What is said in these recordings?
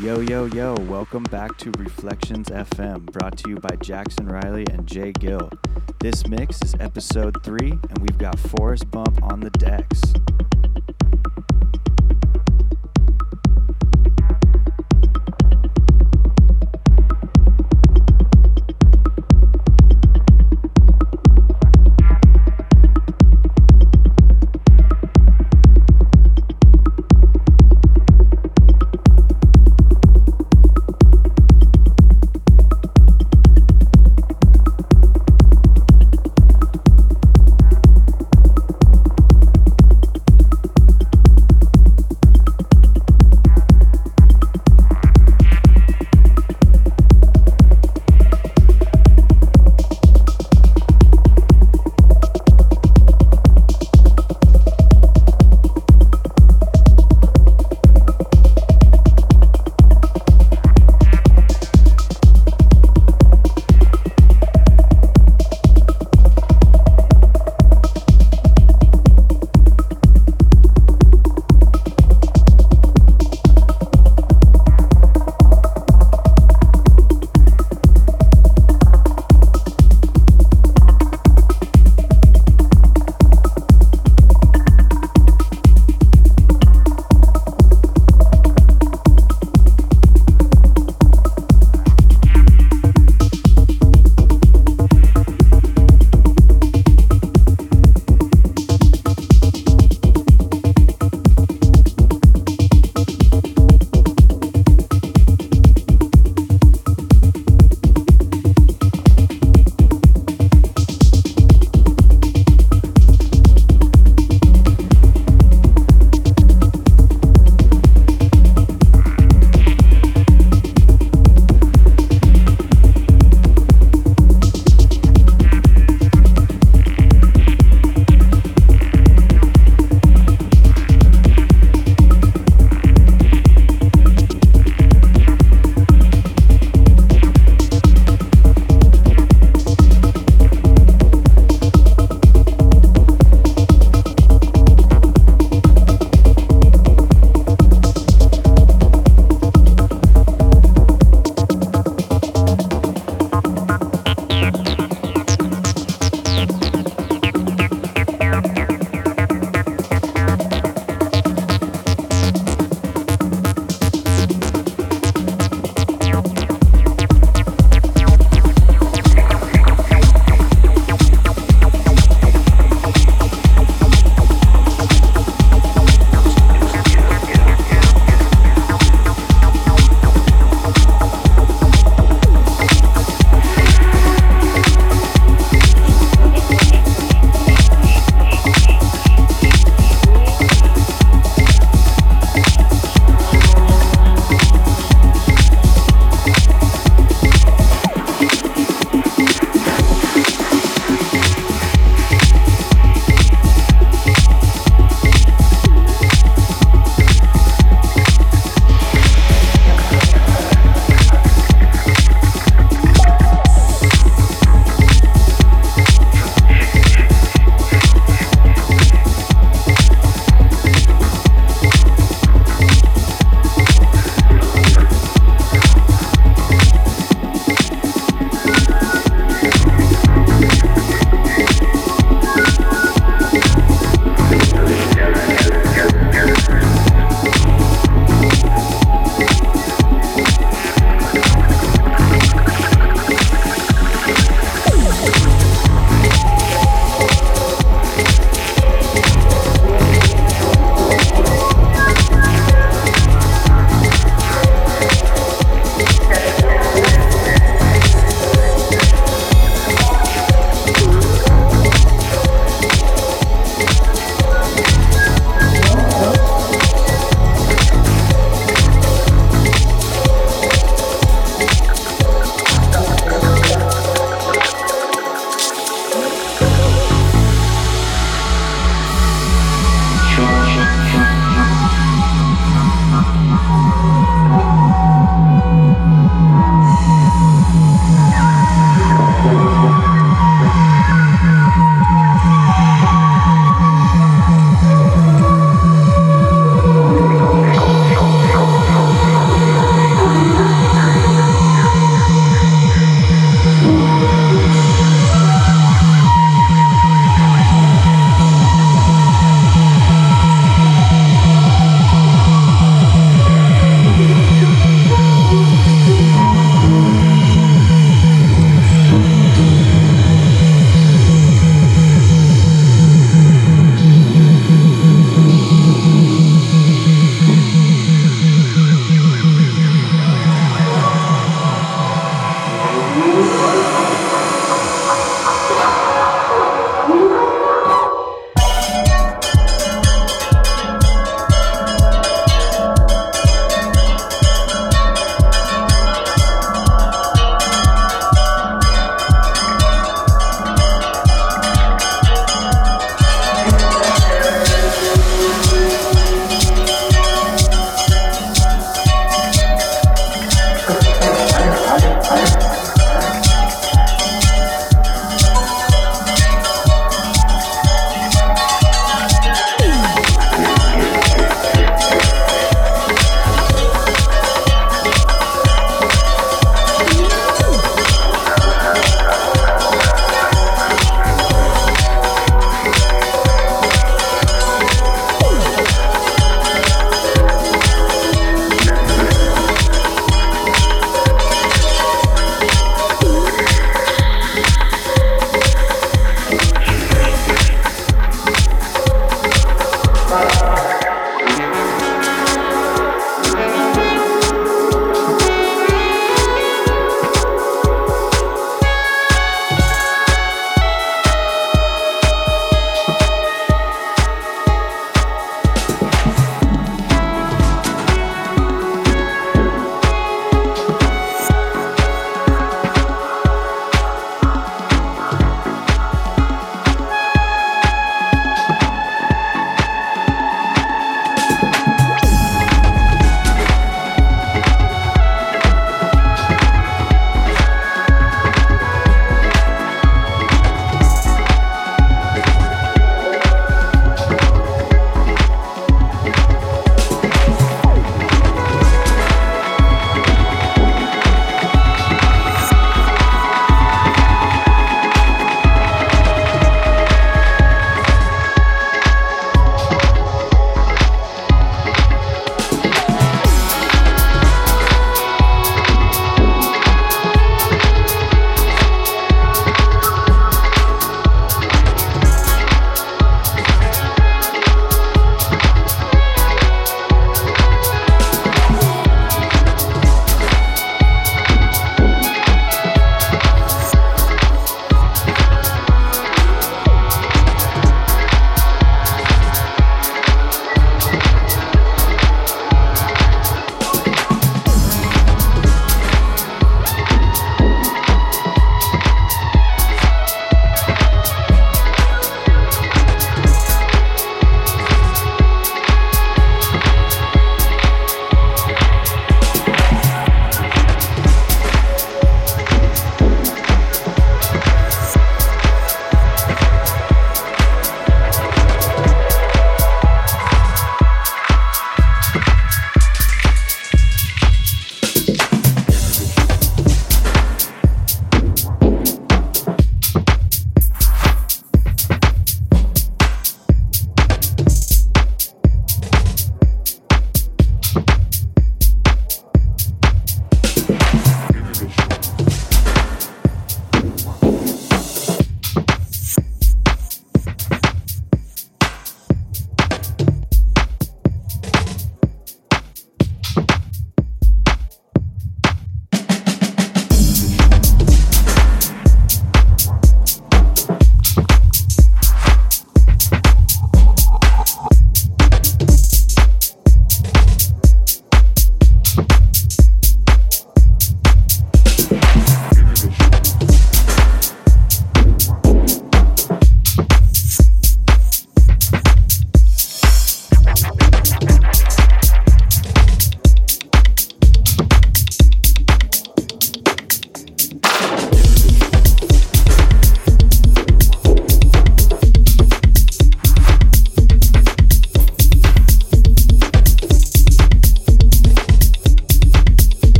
Yo, yo, yo, welcome back to Reflections FM, brought to you by Jackson Riley and Jay Gill. This mix is episode three, and we've got Forest Bump on the decks.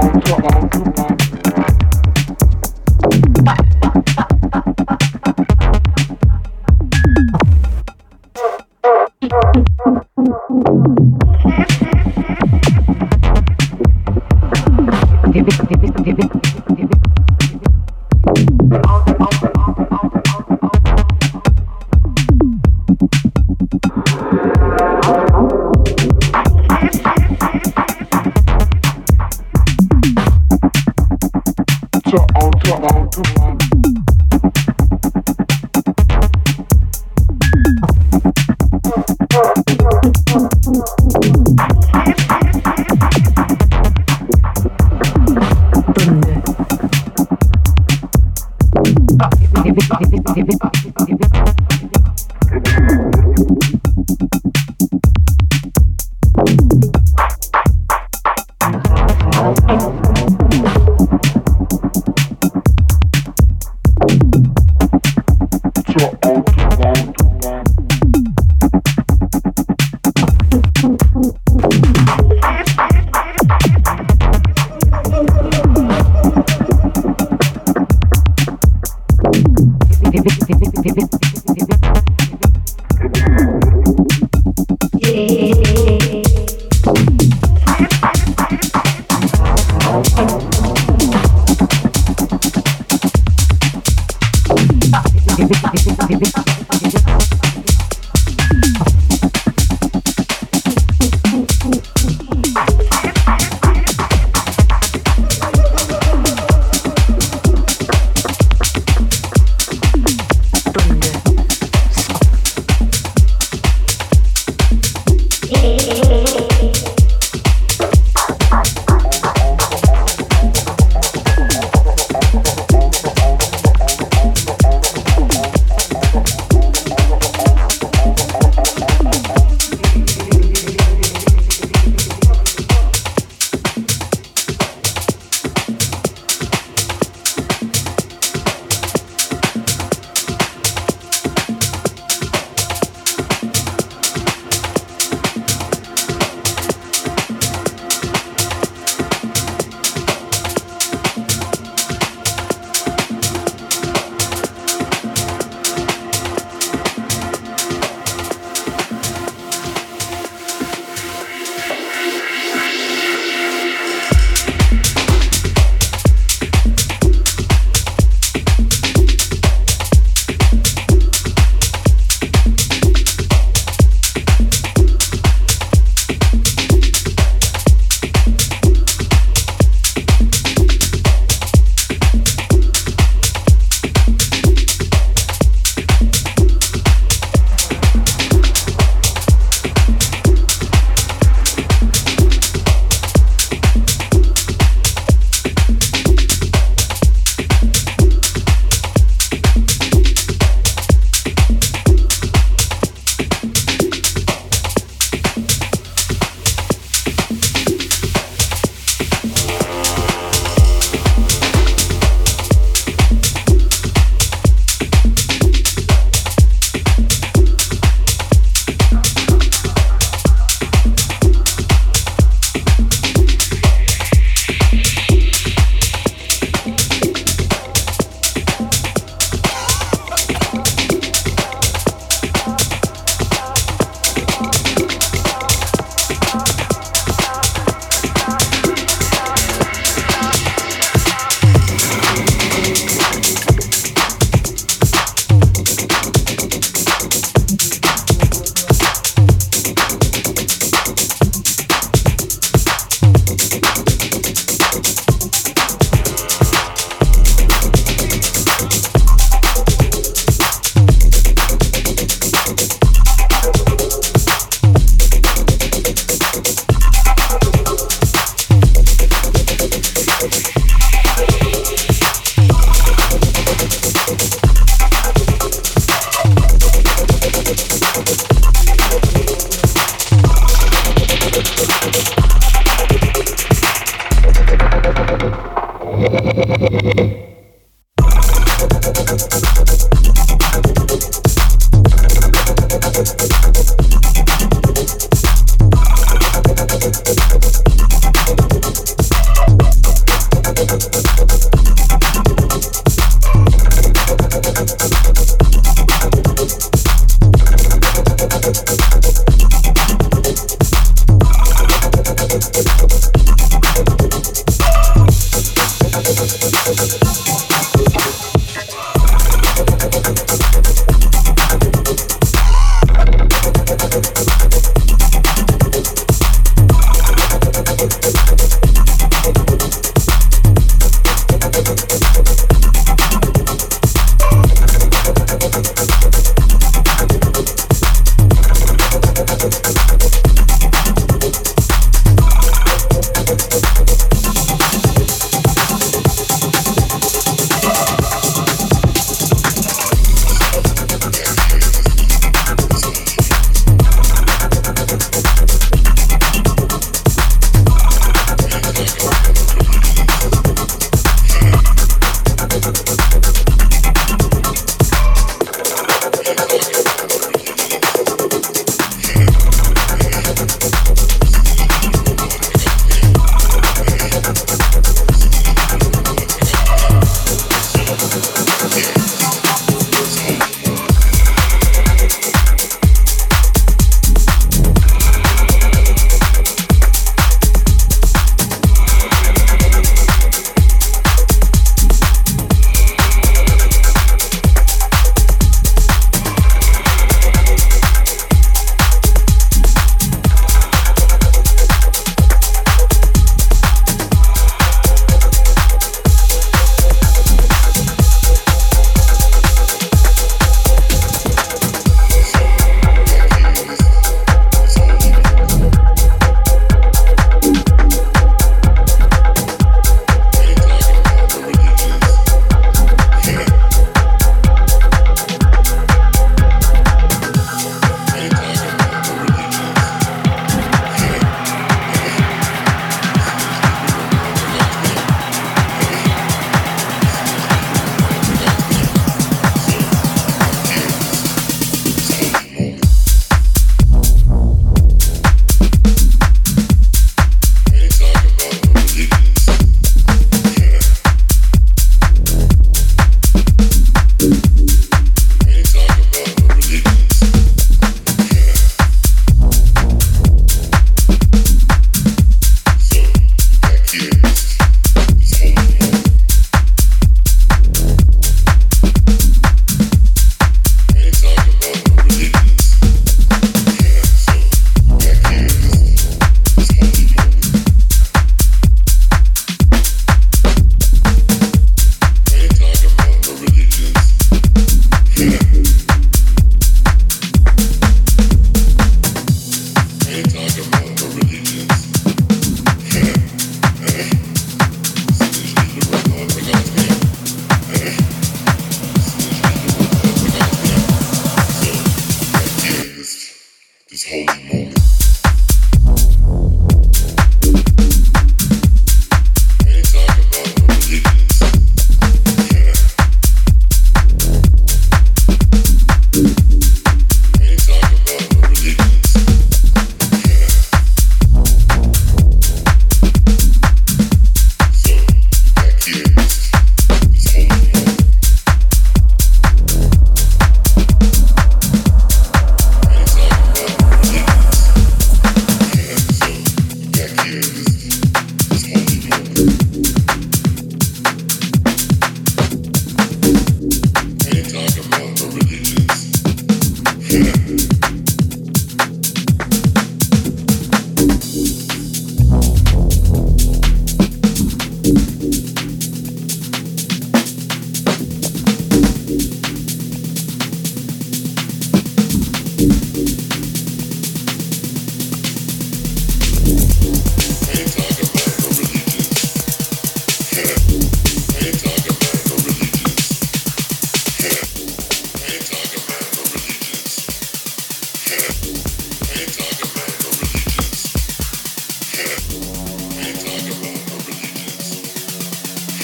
Stunde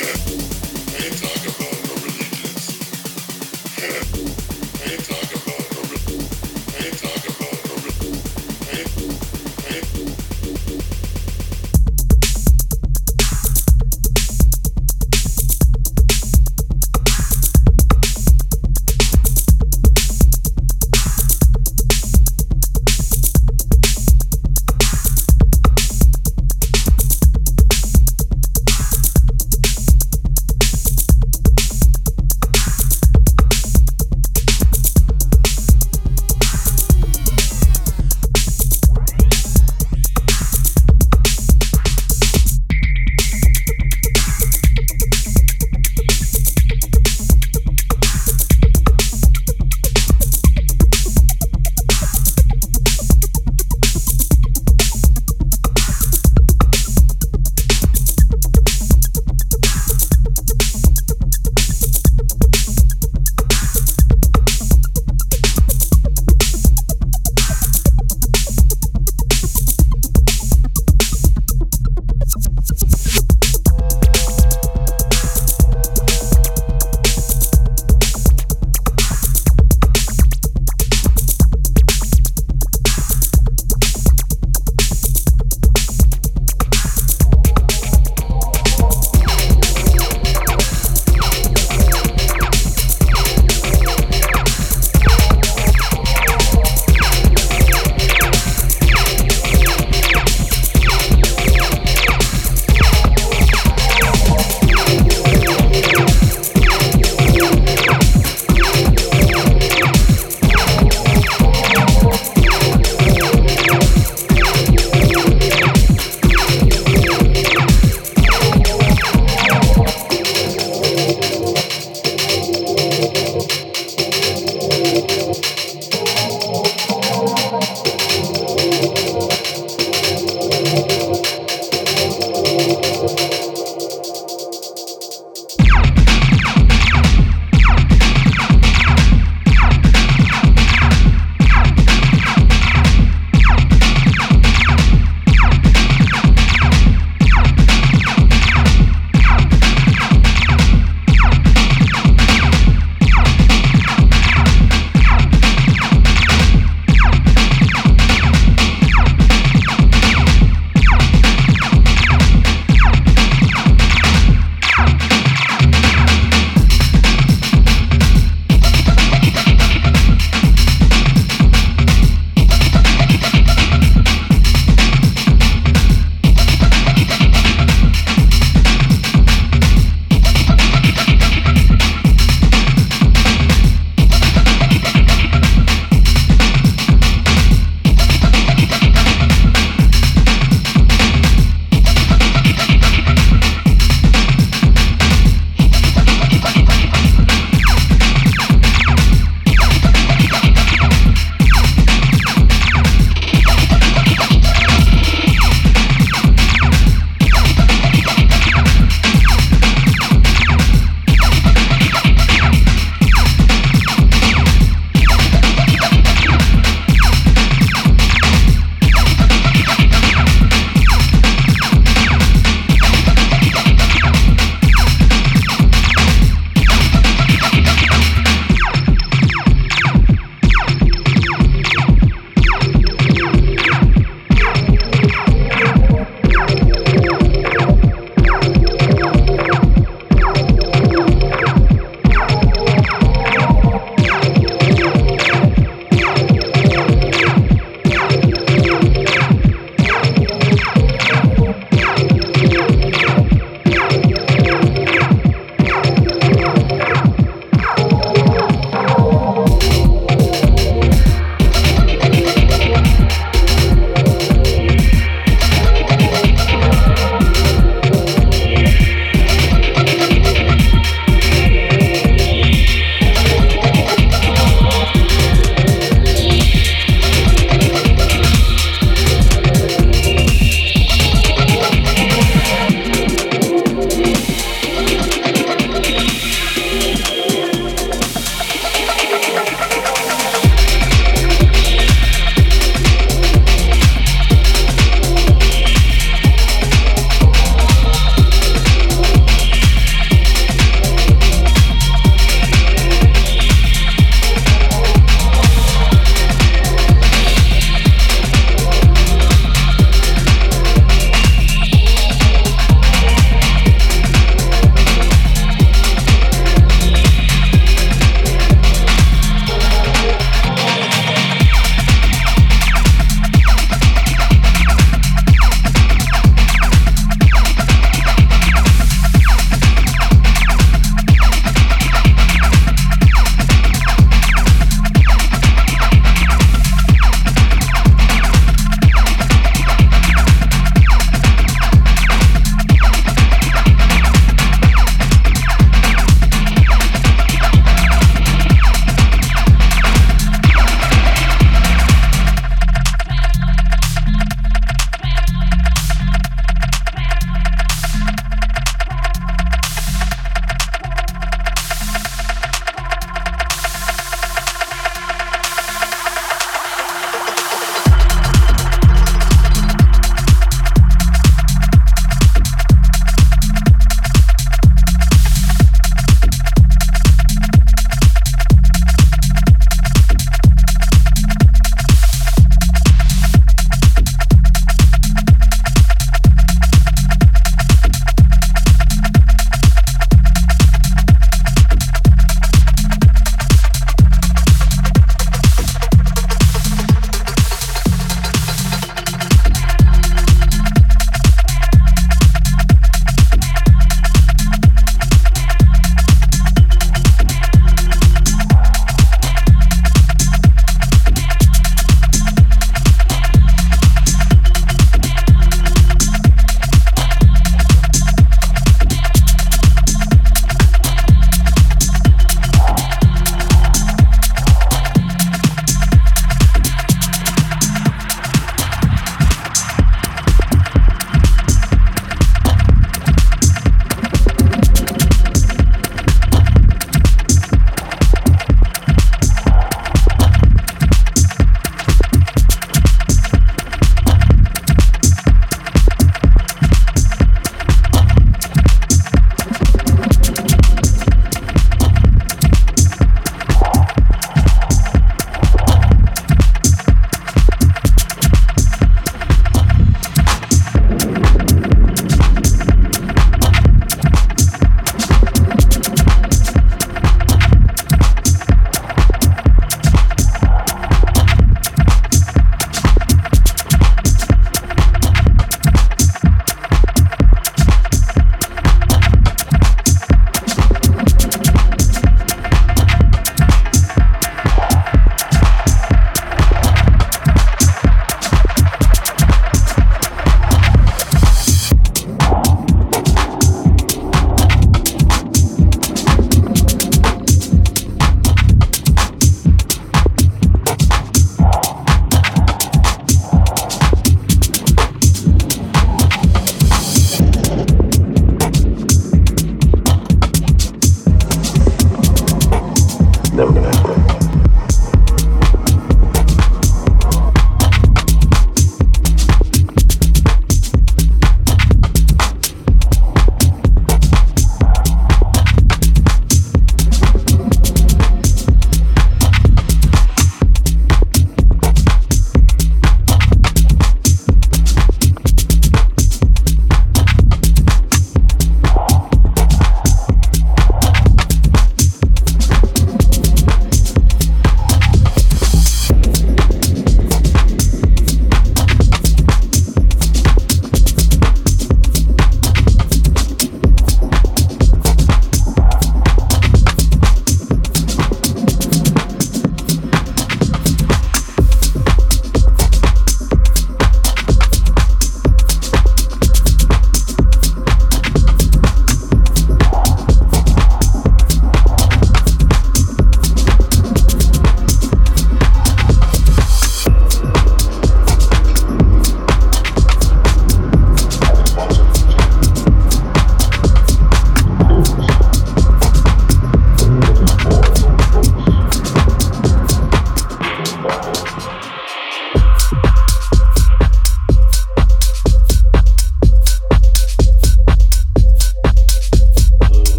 Yeah.